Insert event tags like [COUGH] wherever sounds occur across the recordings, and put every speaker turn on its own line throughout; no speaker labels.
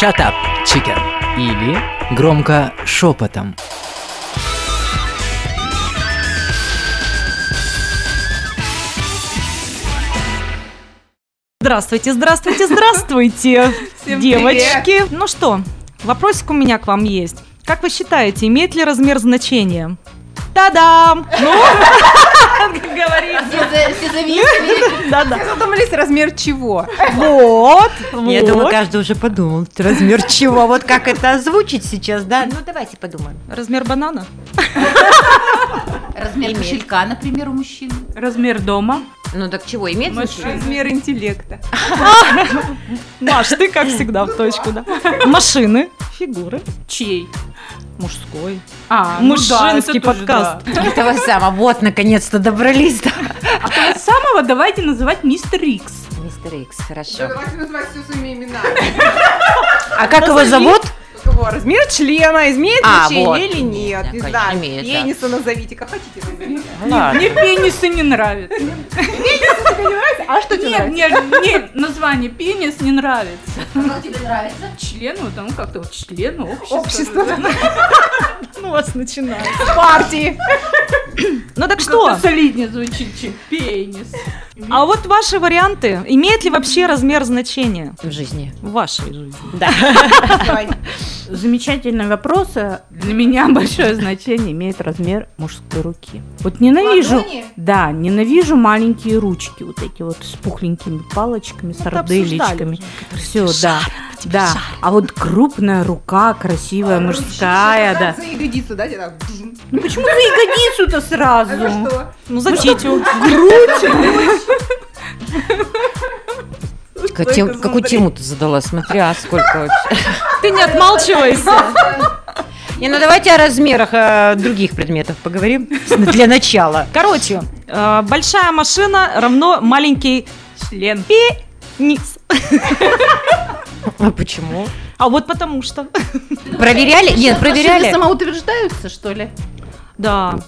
Shut up, chicken. Или громко шепотом.
Здравствуйте, здравствуйте, здравствуйте, [LAUGHS]
Всем
девочки. Ну что, вопросик у меня к вам есть. Как вы считаете, имеет ли размер значение? Та-дам! Ну, как говорится.
Все зависли.
Да-да.
Задумались, размер чего?
Вот,
Я думаю, каждый уже подумал, размер чего, вот как это озвучить сейчас, да? Ну, давайте подумаем.
Размер банана?
Размер кошелька, например, у мужчин.
Размер дома.
Ну, так чего, имеет значение?
Размер интеллекта.
Маш, ты как всегда в точку, да? Машины, фигуры,
Чей?
Мужской.
А,
Мужчинский подкаст.
Этого самого, вот, наконец-то добрались, да.
А того самого давайте называть мистер Икс.
Мистер Икс, хорошо.
Давайте называть все своими именами.
А как его зовут?
Кого? Размер члена имеет
А,
значение
вот.
или нет?
Да,
Не
конечно,
знаю.
имеет, да.
Пениса назовите, как хотите назовите.
Ладно.
Мне пенисы не нравятся.
А что тебе
Нет,
нравится?
мне, мне название пенис не нравится.
Как тебе нравится?
Член, вот он как-то вот член общества.
Общество. [LAUGHS]
Ну, вас начинает.
Партии.
Ну так
Что?
что?
солиднее звучит, чем пенис.
А вот ваши варианты. Имеет ли вообще размер значения
В жизни.
в вашей жизни? [LAUGHS]
Давай.
Замечательный вопрос. а Для меня большое значение имеет размер мужской руки. Вот ненавижу,
Ладони?
да, ненавижу маленькие ручки, вот эти вот с пухленькими палочками, с
обсуждали
сарделечками.
уже,
Все, да, да. А вот крупная рука, красивая, мужская, да.
За ягодицу, да?
Ну почему за ягодицу-то
А
сразу?
за что?
Ну, за титю. [LAUGHS]
Какую тем- Какую тему ты задала? Смотри, а сколько вообще? [LAUGHS]
Ты не отмалчивайся.
Не, ну давайте о размерах э, других предметов поговорим для начала.
Короче, э, большая машина равно маленький
Член.
низ. [LAUGHS]
А почему?
А вот потому что.
Проверяли? Нет, проверяли.
самоутверждаются, что ли?
Да.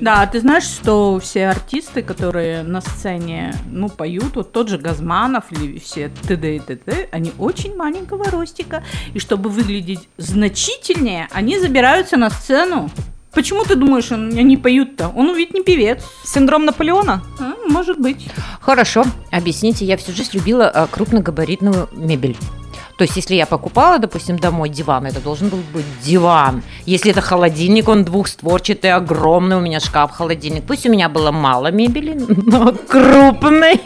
Да, ты знаешь, что все артисты, которые на сцене, ну, поют, вот тот же Газманов или все т.д. и т.д., они очень маленького ростика, и чтобы выглядеть значительнее, они забираются на сцену. Почему ты думаешь, он- они поют-то? Он ведь не певец.
Синдром Наполеона?
А, может быть.
Хорошо, объясните, я всю жизнь любила э, крупногабаритную мебель. То есть, если я покупала, допустим, домой диван, это должен был быть диван. Если это холодильник, он двухстворчатый, огромный, у меня шкаф-холодильник. Пусть у меня было мало мебели, но крупный.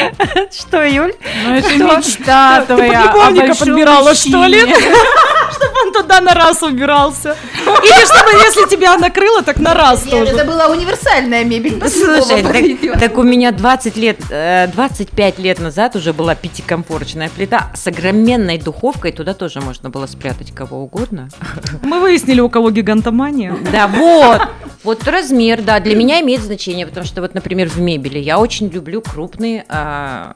[LAUGHS] Что, Юль?
Ну, это
Что?
мечта
Ты
твоя.
под
о
любовника
большом
подбирала, что ли? [LAUGHS] Чтобы он туда на раз убирался. Или чтобы, если тебя накрыло, так на раз
Нет,
тоже.
это была универсальная мебель.
Слушай, так, так у меня 20 лет, э, 25 лет назад уже была пятикомфорочная плита с огроменной духовкой, туда тоже можно было спрятать кого угодно.
Мы выяснили, у кого гигантомания.
Да, вот. Вот размер, да, для меня имеет значение, потому что вот, например, в мебели я очень люблю крупные а,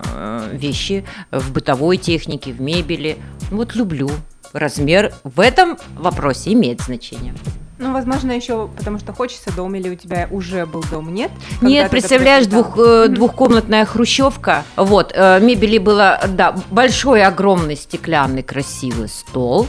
э, вещи в бытовой технике, в мебели. Вот люблю. Размер в этом вопросе имеет значение.
Ну, возможно, еще потому что хочется дом, или у тебя уже был дом, нет? Когда
Нет, представляешь, двух, э, двухкомнатная хрущевка. Вот, э, мебели было, да, большой, огромный стеклянный красивый стол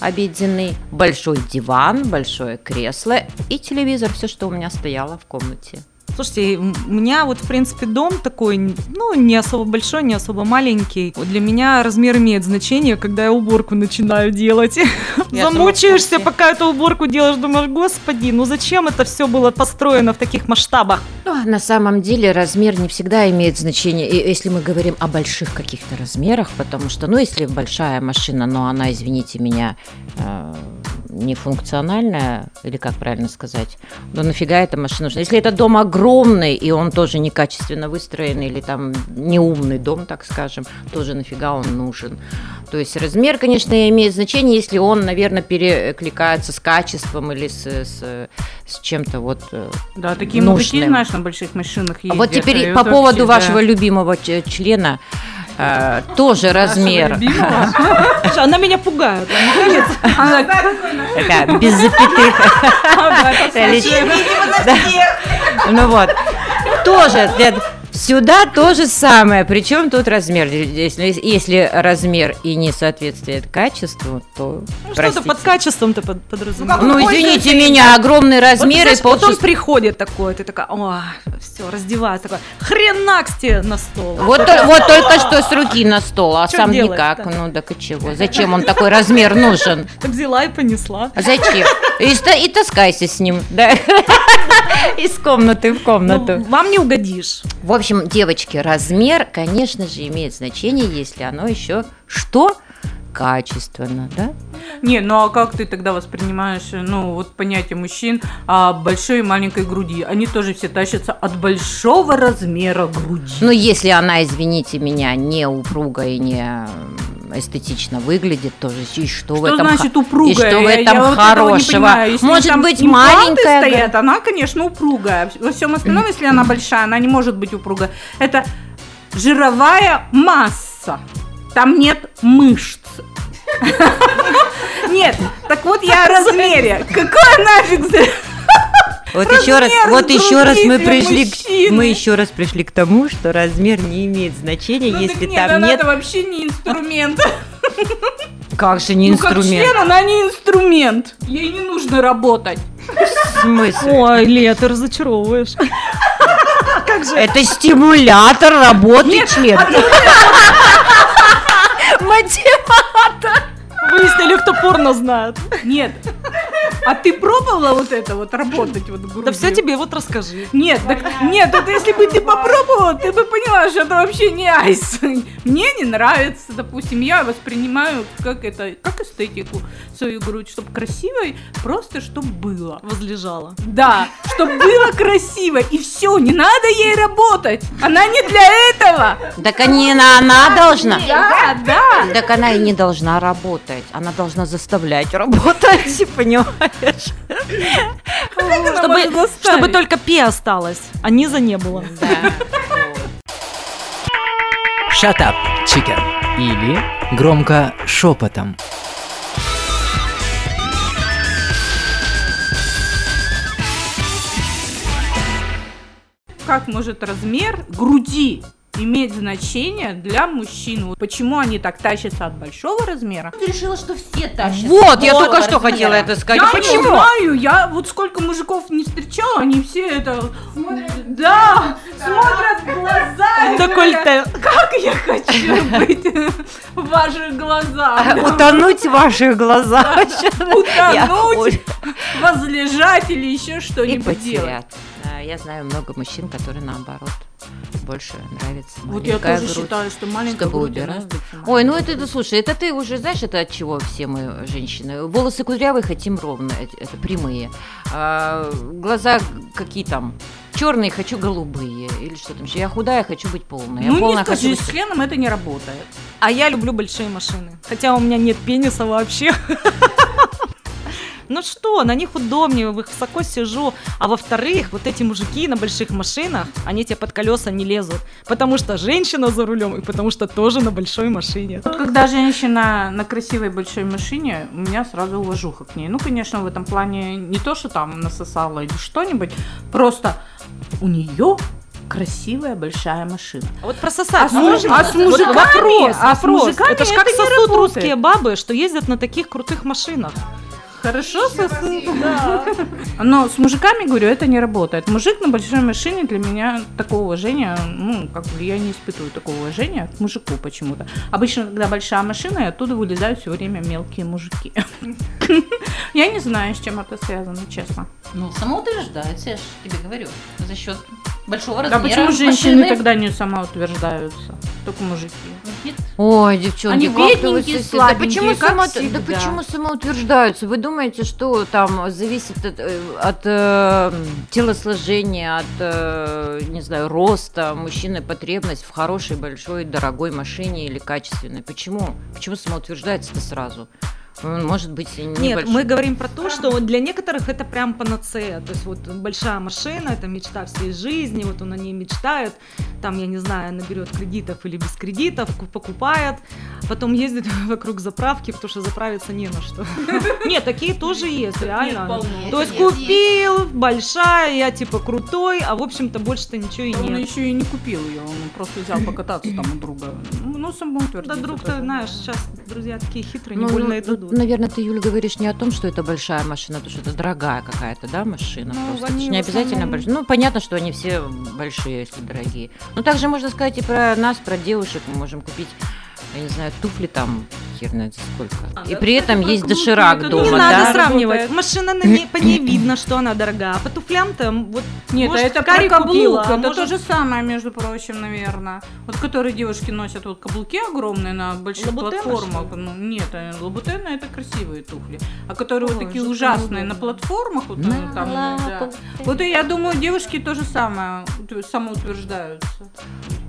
обеденный, большой диван, большое кресло и телевизор, все, что у меня стояло в комнате.
Слушайте, у меня вот, в принципе, дом такой, ну, не особо большой, не особо маленький. Для меня размер имеет значение, когда я уборку начинаю делать. [LAUGHS]
Я
Замучаешься, пока эту уборку делаешь, думаешь, господи, ну зачем это все было построено в таких масштабах?
На самом деле размер не всегда имеет значение, и если мы говорим о больших каких-то размерах, потому что, ну, если большая машина, но она, извините меня, э, нефункциональная, или как правильно сказать, ну нафига эта машина нужна? Если это дом огромный, и он тоже некачественно выстроен, или там неумный дом, так скажем, тоже нафига он нужен? То есть размер, конечно, имеет значение, если он, наверное, перекликается с качеством или с, с- с чем-то вот э,
Да, такие мужики,
нужным.
знаешь, на больших машинах
а
ездят.
вот теперь по поводу
вообще,
вашего любимого члена. Э, тоже размер. [LAUGHS]
Она меня пугает.
Такая, без запятых. [LAUGHS] Ну вот. Тоже Сюда то же самое. Причем тут размер. Если, если размер и не соответствует качеству, то
Ну, что ты
простите.
под качеством-то под- подразумеваешь?
Ну,
Какой
извините
ты-
меня, размеры,
знаешь, вот он
полчаса.
приходит такой, ты такая, о, все, раздевается, такой, хренак тебе на стол.
Вот, то- вот только что с руки на стол, а сам
делать,
никак.
да?
Ну так и чего? Зачем он такой размер нужен? [LAUGHS]
Так взяла и понесла.
Зачем? И, и таскайся с ним, да. [LAUGHS] Из комнаты в комнату.
Ну, вам не угодишь.
В общем, девочки, размер, конечно же, имеет значение, если оно еще что? Качественно, да?
Не, ну а как ты тогда воспринимаешь, ну, вот понятие мужчин о большой и маленькой груди? Они тоже все тащатся от большого размера груди.
Ну, если она, извините меня, не упругая и не эстетично выглядит, тоже и что, в
Что
этом ха-
значит упругая?
И что в
Я- я
этом
вот не
хорошего?
Если
Может
там
быть, маленькая,
стоят, она, конечно, упругая. Во всем остальном, если она большая, она не может быть упругая. Это жировая масса. Там нет мышц. Нет, так вот я о размере. Какой нафиг
Вот еще раз,
Размер
вот еще раз мы пришли, к, мы еще раз пришли к тому, что размер не имеет значения,
Ну, так
если
нет,
там
она
нет,
это вообще не инструмент.
как же не
Ну, как
инструмент,
член, она не инструмент. Ей не нужно работать.
в смысле?
Ой, Лея, ты разочаровываешь. Как же?
Это стимулятор работы члена. Мотиватор. [LAUGHS]
Выяснили, кто порно знает.
Нет. А ты пробовала вот это вот работать вот грудью?
Да все тебе вот расскажи.
Нет, так, нет, это если бы ты попробовала, ты бы поняла, что это вообще не айс. Мне не нравится, допустим, я воспринимаю как это, как эстетику свою грудь, чтобы красивой, просто чтобы было.
Возлежала.
Да, чтобы было красиво, и все, не надо ей работать. Она не для этого.
Так не на она должна.
Да, да.
Так она и не должна работать. Она должна заставлять работать, [LAUGHS] понимаешь?
Чтобы, чтобы только пи осталось, а низа не было.
Shut up, chicken. Или громко шепотом.
как может размер груди иметь значение для мужчин? Почему они так тащатся от большого размера?
Ты решила, что все тащат.
Вот, я только что
размера.
хотела это сказать.
я не
Почему?
знаю, я вот сколько мужиков не встречала, они все это... Да, смотрят в глаза. [LAUGHS]
Декольте.
Как я хочу быть в ваших глазах.
Утонуть в ваших глазах.
Утонуть, возлежать или еще что-нибудь делать.
потерять. Да, Я знаю много мужчин, которые наоборот больше нравится
Вот я тоже
грудь.
считаю, что маленькая
чтобы
грудь,
убирать. Ой, ну это, это, слушай, это ты уже знаешь, это от чего все мы женщины? Волосы кудрявые хотим ровно, это, прямые. А, глаза какие там? Черные хочу голубые. Или что там еще? Я худая, хочу быть полной. Я
Ну не
полная,
скажи,
хочу
с
быть...
членом это не работает.
А я люблю большие машины. Хотя у меня нет пениса вообще. [LAUGHS] Ну что, на них удобнее, в их высоко сижу. А во-вторых, вот эти мужики на больших машинах, они тебе под колеса не лезут. Потому что женщина за рулем, и потому что тоже на большой машине.
Вот когда женщина на красивой большой машине, у меня сразу уважуха к ней. Ну, конечно, в этом плане не то, что там насосала или что-нибудь, просто у нее красивая большая машина.
А вот прососать
А с
можно?
а с
Вот
мужиками-
вопрос,
а с мужиками
это ж
это
как сосут русские бабы, что ездят на таких крутых машинах.
Хорошо сосут? Но с мужиками, говорю, это не работает. Мужик на большой машине для меня такого уважения, ну, как бы я не испытываю такого уважения к мужику почему-то. Обычно, когда большая машина, и оттуда вылезают все время мелкие мужики. [LAUGHS] Я не знаю, с чем это связано, честно.
Ну, самоутверждается, я же тебе говорю. За счет большого
А
размера
почему женщины
машины.
тогда не самоутверждаются? Только мужики.
Нет.
Ой, девчонки,
Они
как вы
бедненькие,
да почему, само- да почему самоутверждаются? Вы думаете, что там зависит от, э, от, э, телосложения, от, э, не знаю, роста мужчины потребность в хорошей, большой, дорогой машине или качественной? Почему? Почему самоутверждается-то сразу? Он может быть и
Нет, мы говорим про то, что для некоторых это прям панацея. То есть вот большая машина, это мечта всей жизни, вот он о ней мечтает, там, я не знаю, наберет кредитов или без кредитов, ку- покупает, потом ездит [LAUGHS] вокруг заправки, потому что заправиться не на что. [LAUGHS] Нет, такие тоже есть, реально. То есть купил, большая, я типа крутой, а в общем-то больше-то ничего и
Он
нет.
еще и не купил ее, он просто взял покататься там у друга. Ну, самоутвердиться.
Да друг-то, знаешь, сейчас друзья такие хитрые, не
Ну,
больно
ну,
и дадут.
Наверное, ты, Юля, говоришь не о том, что это большая машина, то, что это дорогая какая-то, да, машина.
Ну,
просто.
Они
не обязательно
основном-
большая. Ну, понятно, что они все большие, если дорогие. Но также можно сказать и про нас, про девушек. Мы можем купить, я не знаю, туфли там, хер знает сколько.
А,
и
да,
при этом есть доширак дома,
не
тоже
надо
да?
сравнивать.
Работает.
Машина на ней, по ней видно, что она дорогая. А по туфлям-то вот
Нет,
может,
а это про каблук,
купила, а
это
может-
то же самое, между прочим, наверное. Вот которые девушки носят вот каблуки огромные на больших
Лабутены,
платформах. Ну, нет, э, лабутены это красивые туфли. А которые вот
Ой,
такие
жутко
ужасные на платформах, вот,
На
там, да. Вот и я думаю, девушки то же самое утвер- самоутверждаются.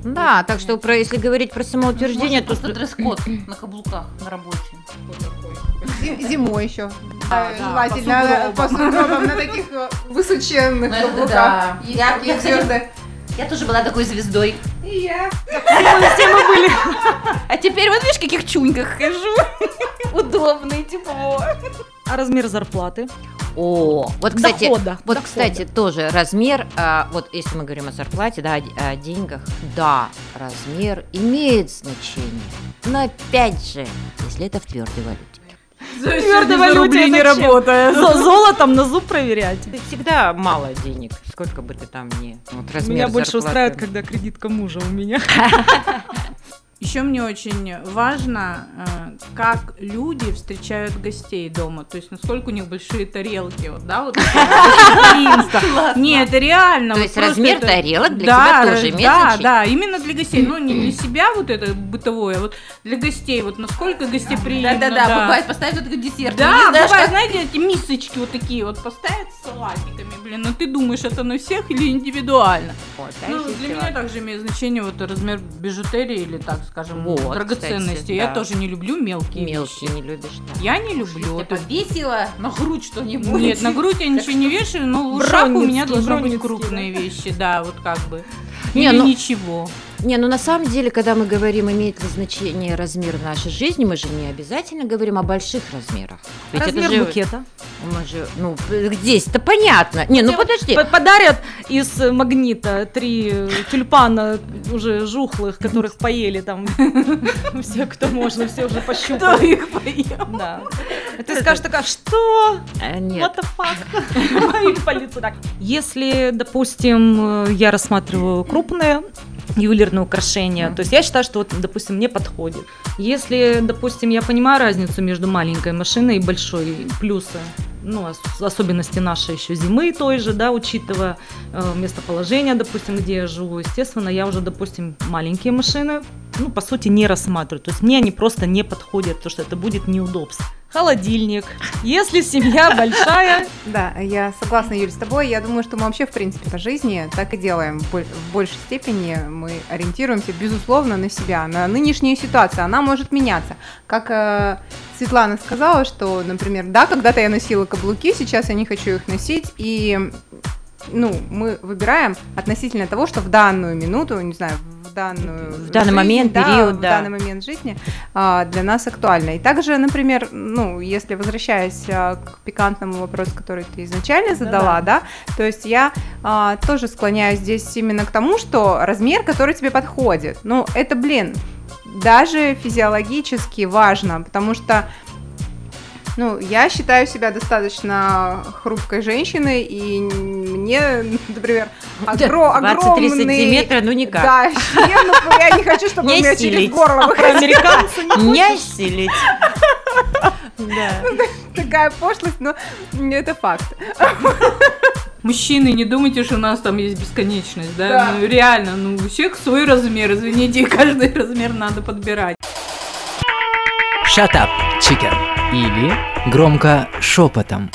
Да, так что про, если говорить про самоутверждение,
Может,
то
просто дресс-код на каблуках на работе.
Зим- Зимой еще.
Да,
Желательно
по
по сугробам на таких э, высоченных
Ну,
каблуках.
Я, я, кстати,
звезды.
я тоже была такой звездой.
И я.
А теперь вот видишь, в каких чуньках хожу. [LAUGHS] Удобно и тепло.
А размер зарплаты?
О, вот, кстати,
Дохода,
вот,
дохода.
кстати, тоже размер, а, вот если мы говорим о зарплате, да, о, о деньгах, да, размер имеет значение. Но опять же, если это в твердой валюте.
Твердой
за
валюте
не работает.
Зо- Золотом на зуб проверять.
Ты всегда мало денег, сколько бы ты там ни... Вот размер
Меня больше
зарплаты.
устраивает, когда кредитка мужа у меня. [LAUGHS]
Еще мне очень важно, э, как люди встречают гостей дома. То есть, насколько у них большие тарелки. Вот, да, вот [LAUGHS] Нет, это реально.
То есть размер тарелок для тебя тоже имеет
Да, да, именно для гостей. Ну, не для себя вот это бытовое, вот для гостей. Вот насколько гостеприимно.
Да-да-да, бывает, поставить вот такой десерт.
Да,
не
бывает, знаете, эти мисочки вот такие вот поставят с салатиками, блин, ну ты думаешь, это на всех или индивидуально? Ну, для меня также имеет значение вот размер бижутерии или, так скажем,
Вот,
драгоценности.
кстати,
Я
да.
тоже не люблю мелкие
Мелкие
вещи.
не любишь, да.
Я не люблю.
Я
это-
повесила на грудь что-нибудь.
Нет, на грудь я ничего не вешаю, но в ушах у меня должны быть крупные вещи, да, вот как бы.
Не,
Или
ну-
ничего.
Не, ну на самом деле, когда мы говорим, имеет ли значение размер нашей жизни, мы же не обязательно говорим о больших размерах. Ведь это
Размер
же-
букета.
Мы же, ну, здесь-то понятно. Не, ну подожди.
П- Подарят из магнита три э, тюльпана уже жухлых, которых поели там [LAUGHS] все, кто можно, все уже
Кто
пощупали.
их поел?
Да. Ты скажешь такая, что?
Э, Нет.
What the fuck? И по лицу так. Если, допустим, э, я рассматриваю крупные ювелирные украшения, то есть я считаю, что вот, допустим, мне подходит. Если, допустим, я понимаю разницу между маленькой машиной и большой, плюсы, ну, ос- особенности нашей еще зимы той же, да, учитывая э, местоположение, допустим, где я живу, естественно, я уже, допустим, маленькие машины, ну, по сути, не рассматриваю. То есть мне они просто не подходят, потому что это будет неудобство. Холодильник. Если семья большая,
Да, я согласна, Юль, с тобой. Я думаю, что мы вообще, в принципе, по жизни так и делаем. В большей степени мы ориентируемся, безусловно, на себя, на нынешнюю ситуацию. Она может меняться. Как э, Светлана сказала, что, например, да, когда-то я носила каблуки, сейчас я не хочу их носить, и ну, мы выбираем относительно того, что в данную минуту, не знаю, в данную
В данный момент,
да,
период,
в
да.
данный момент жизни а, для нас актуально. И также, например, ну, если возвращаясь а, к пикантному вопросу, который ты изначально задала, да, то есть я а, тоже склоняюсь здесь именно к тому, что размер, который тебе подходит, ну, это, блин, даже физиологически важно, потому что ну, я считаю себя достаточно хрупкой женщиной, и мне, например, огро-
23
огромный...
сантиметра, ну никак.
Да, член, но я не хочу, чтобы у меня через горло выходил.
американцы [LAUGHS]
Не осилить. Да. [LAUGHS]
Такая пошлость, но это факт.
Мужчины, не думайте, что у нас там есть бесконечность, да?
Да.
Ну, реально, ну, у всех свой размер, извините, и [LAUGHS] каждый размер надо подбирать.
Shut up, chicken. Или громко шепотом.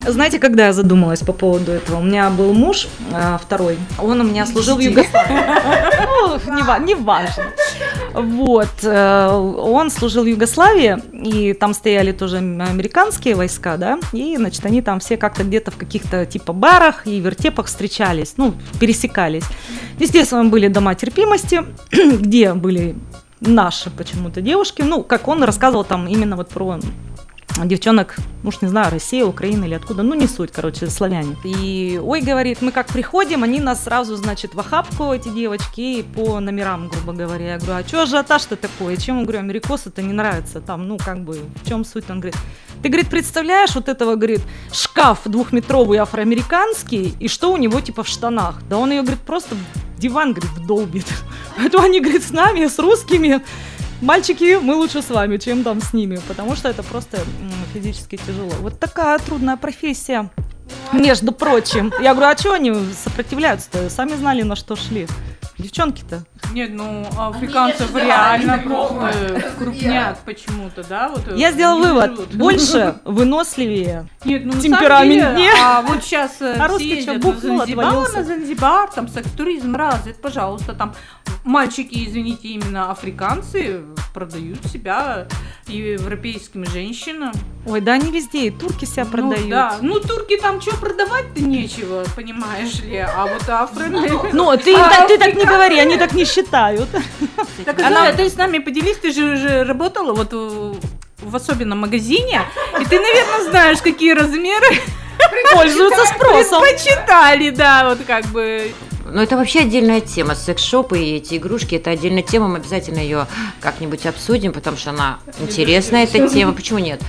Знаете, когда я задумалась по поводу этого? У меня был муж а, второй, он у меня служил в Югославии. [LAUGHS] Ну, не ва- не важно. Вот, э, он служил в Югославии, и там стояли тоже американские войска, да, и, значит, они там все как-то где-то в каких-то типа барах и вертепах встречались, ну, пересекались. Естественно, были дома терпимости, [CLEARS THROAT] где были наши почему-то девушки, ну, как он рассказывал там именно вот про девчонок, уж не знаю, Россия, Украина или откуда, ну не суть, короче, славяне. И ой, говорит, мы как приходим, они нас сразу, значит, в охапку, эти девочки, по номерам, грубо говоря. Я говорю, а что ажиотаж-то такое? Чем, говорю, америкосы-то не нравится? Там, ну, как бы, в чем суть? Он говорит, ты, говорит, представляешь вот этого, говорит, шкаф двухметровый афроамериканский, и что у него, типа, в штанах? Да он ее, говорит, просто диван, говорит, вдолбит. [LAUGHS] Поэтому они, говорит, с нами, с русскими, Мальчики, мы лучше с вами, чем там с ними, потому что это просто физически тяжело. Вот такая трудная профессия. Между прочим. Я говорю, а что они сопротивляются-то? Сами знали, на что шли. Девчонки-то.
Нет, ну африканцев реально просто крупнят почему-то, да? Вот,
Я
э,
сделал
не
вывод.
живут. [LAUGHS]
Больше, выносливее.
Нет, ну на
темперамент
самом деле,
не.
а вот сейчас
А русский чё,
съездят
бухнул,
на Занзибар,
отвалился?
на Занзибар, там секс-туризм развит, пожалуйста, там мальчики, извините, именно африканцы продают себя европейским женщинам.
Ой, да они везде, и турки себя
Ну,
продают.
да, ну турки там что продавать-то нечего, понимаешь ли, а вот афро... [LAUGHS]
Ну, ты,
А
ты так не говори, они так не считают. [LAUGHS]
Так, Зоя, ты с нами поделись, ты же уже работала вот в особенном магазине, и ты, наверное, знаешь, какие размеры
Пользуются спросом.
почитали, да, вот как бы.
Ну, это вообще отдельная тема. Секс-шопы и эти игрушки – это отдельная тема. Мы обязательно ее как-нибудь обсудим, потому что она интересная, эта тема. Почему нет?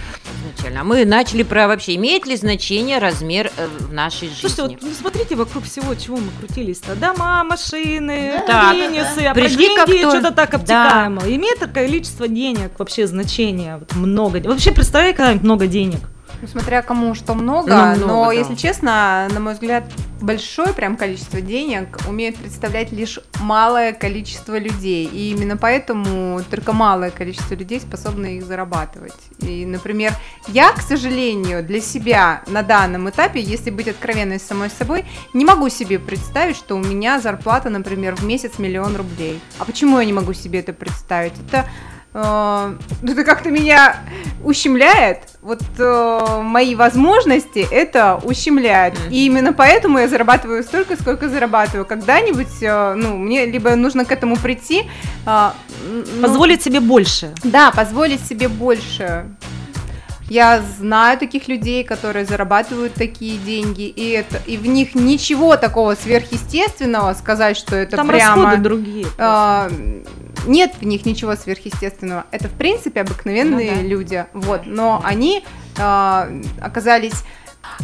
Изначально. А мы начали про вообще, имеет ли значение размер э, в нашей жизни.
Слушайте, вот ну, смотрите вокруг всего, чего мы крутились-то. Дома, машины, пенисы, а про
Пришли
деньги
как-то-
что-то так обтекаемо. Имеет такое количество денег вообще значение? Вот много. Вообще, представляй, когда-нибудь много денег.
Смотря кому что много,
Ну, много,
но
да.
если честно, на мой взгляд, большое прям количество денег умеет представлять лишь малое количество людей. И именно поэтому только малое количество людей способно их зарабатывать. И, например, я, к сожалению, для себя на данном этапе, если быть откровенной с самой собой, не могу себе представить, что у меня зарплата, например, в месяц миллион рублей. А почему я не могу себе это представить? Это э, ну, это как-то меня ущемляет. Вот э, мои возможности это ущемляет. И именно поэтому я зарабатываю столько, сколько зарабатываю. Когда-нибудь, э, ну, мне либо нужно к этому прийти. э, ну,
Позволить себе больше.
да, позволить себе больше. Я знаю таких людей, которые зарабатывают такие деньги, и это и в них ничего такого сверхъестественного сказать, что это
Там
прямо
расходы другие.
а, нет в них ничего сверхъестественного. Это, в принципе, обыкновенные
Ну да.
люди. Вот, но они а, оказались.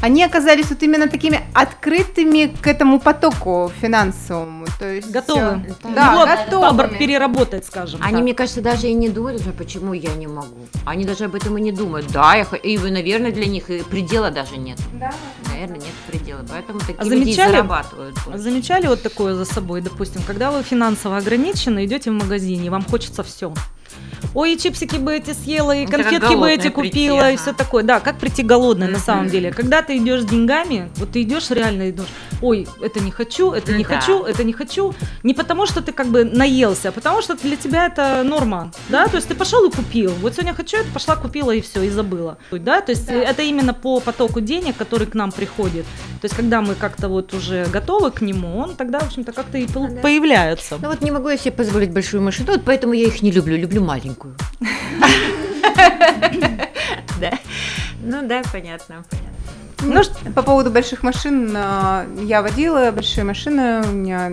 Они оказались вот именно такими открытыми к этому потоку финансовому. То есть,
Готовы.
э, Да,
Его побр- переработать, скажем
Они,
так.
мне кажется, даже и не думают, почему я не могу. Они даже об этом и не думают. Да, я, и, наверное, для них и предела даже нет.
Да.
Наверное, нет предела. Поэтому такие
А
люди и
замечали?
зарабатывают. больше.
Замечали вот такое за собой, допустим, когда вы финансово ограничены, идете в магазин, и вам хочется все. Ой, и чипсики бы эти съела, и конфетки бы эти
прийти,
купила, и все такое. Да, как прийти голодной на самом деле. Когда ты идешь с деньгами, вот ты идешь реально идешь, ой, это не хочу, это не
Да.
хочу, это не хочу. Не потому, что ты как бы наелся, а потому что для тебя это норма. Да, то есть ты пошел и купил. Вот сегодня хочу, это пошла, купила и все, и забыла. Да, то есть это именно по потоку денег, который к нам приходит. То есть когда мы как-то вот уже готовы к нему, он тогда, в общем-то, как-то и пол- появляется.
Ну вот не могу я себе позволить большую машину, вот поэтому я их не люблю, люблю маленькую. [LAUGHS] Да. Ну да, понятно, понятно.
Ну, по поводу больших машин, а, я водила большие машины, у меня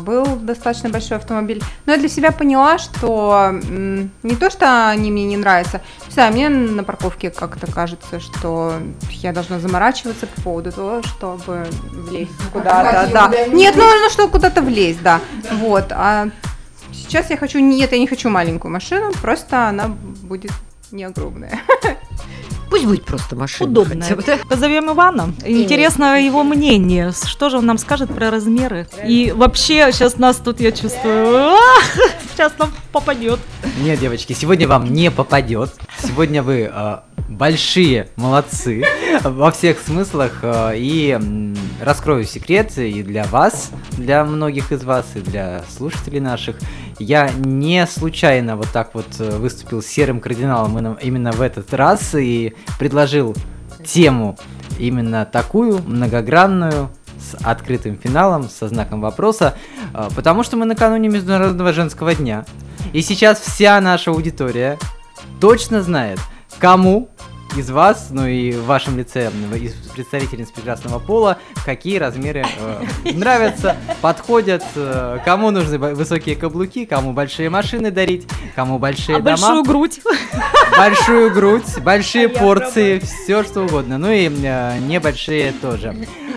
был достаточно большой автомобиль. Но я для себя поняла, что не то, что они мне не нравятся, не знаю, мне на парковке как-то кажется, что я должна заморачиваться по поводу того, чтобы влезть куда-то, да. Нет, ну, нужно что куда-то влезть, да. Вот, а сейчас я хочу, нет, я не хочу маленькую машину, просто она будет не огромная. [LAUGHS]
Пусть будет просто машина.
Удобно.
хотя бы, да?
Позовем Ивана. Интересно его мнение. Что же он нам скажет про размеры? И вообще, сейчас нас тут, я чувствую, [LAUGHS] ах, сейчас нам попадет.
Нет, девочки, сегодня вам не попадет. Сегодня вы э, большие молодцы во всех смыслах. э, И раскрою секрет и для вас, для многих из вас, и для слушателей наших. Я не случайно вот так вот э, выступил серым кардиналом именно- именно в этот раз и предложил тему именно такую, многогранную, с открытым финалом, со знаком вопроса, э, потому что мы накануне Международного женского дня. И сейчас вся наша аудитория точно знает, кому из вас, ну и в вашем лице, из представительниц прекрасного пола, какие размеры э, [LAUGHS] нравятся, подходят, э, кому нужны высокие каблуки, кому большие машины дарить, кому большие
А
дома
большую грудь?
большую грудь, [LAUGHS] большие порции, все что угодно. Ну и э, небольшие тоже.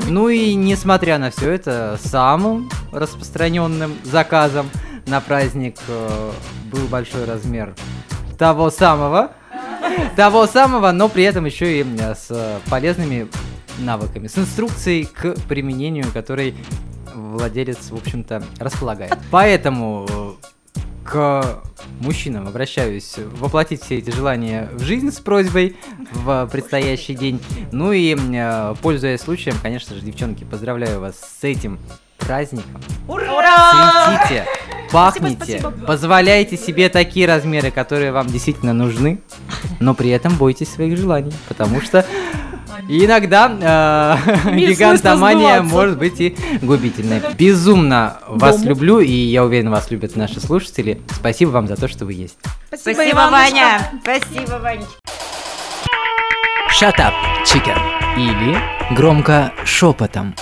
Ну и несмотря на все это, самым распространенным заказом на праздник э, был большой размер того самого, [LAUGHS] того самого, но при этом еще и с полезными навыками, с инструкцией к применению, которой владелец, в общем-то, располагает. [LAUGHS] Поэтому э, к мужчинам обращаюсь воплотить все эти желания в жизнь с просьбой в предстоящий день. Ну и, э, пользуясь случаем, конечно же, девчонки, поздравляю вас с этим праздником. Цветите, пахните, позволяйте себе такие размеры, которые вам действительно нужны, но при этом бойтесь своих желаний, потому что иногда э, гигантомания может быть и губительной. Безумно вас люблю, и я уверен, вас любят наши слушатели. Спасибо вам за то, что вы есть.
Спасибо, Ваня. Спасибо, Ваня.
Shut up, chicken.
Или громко шепотом.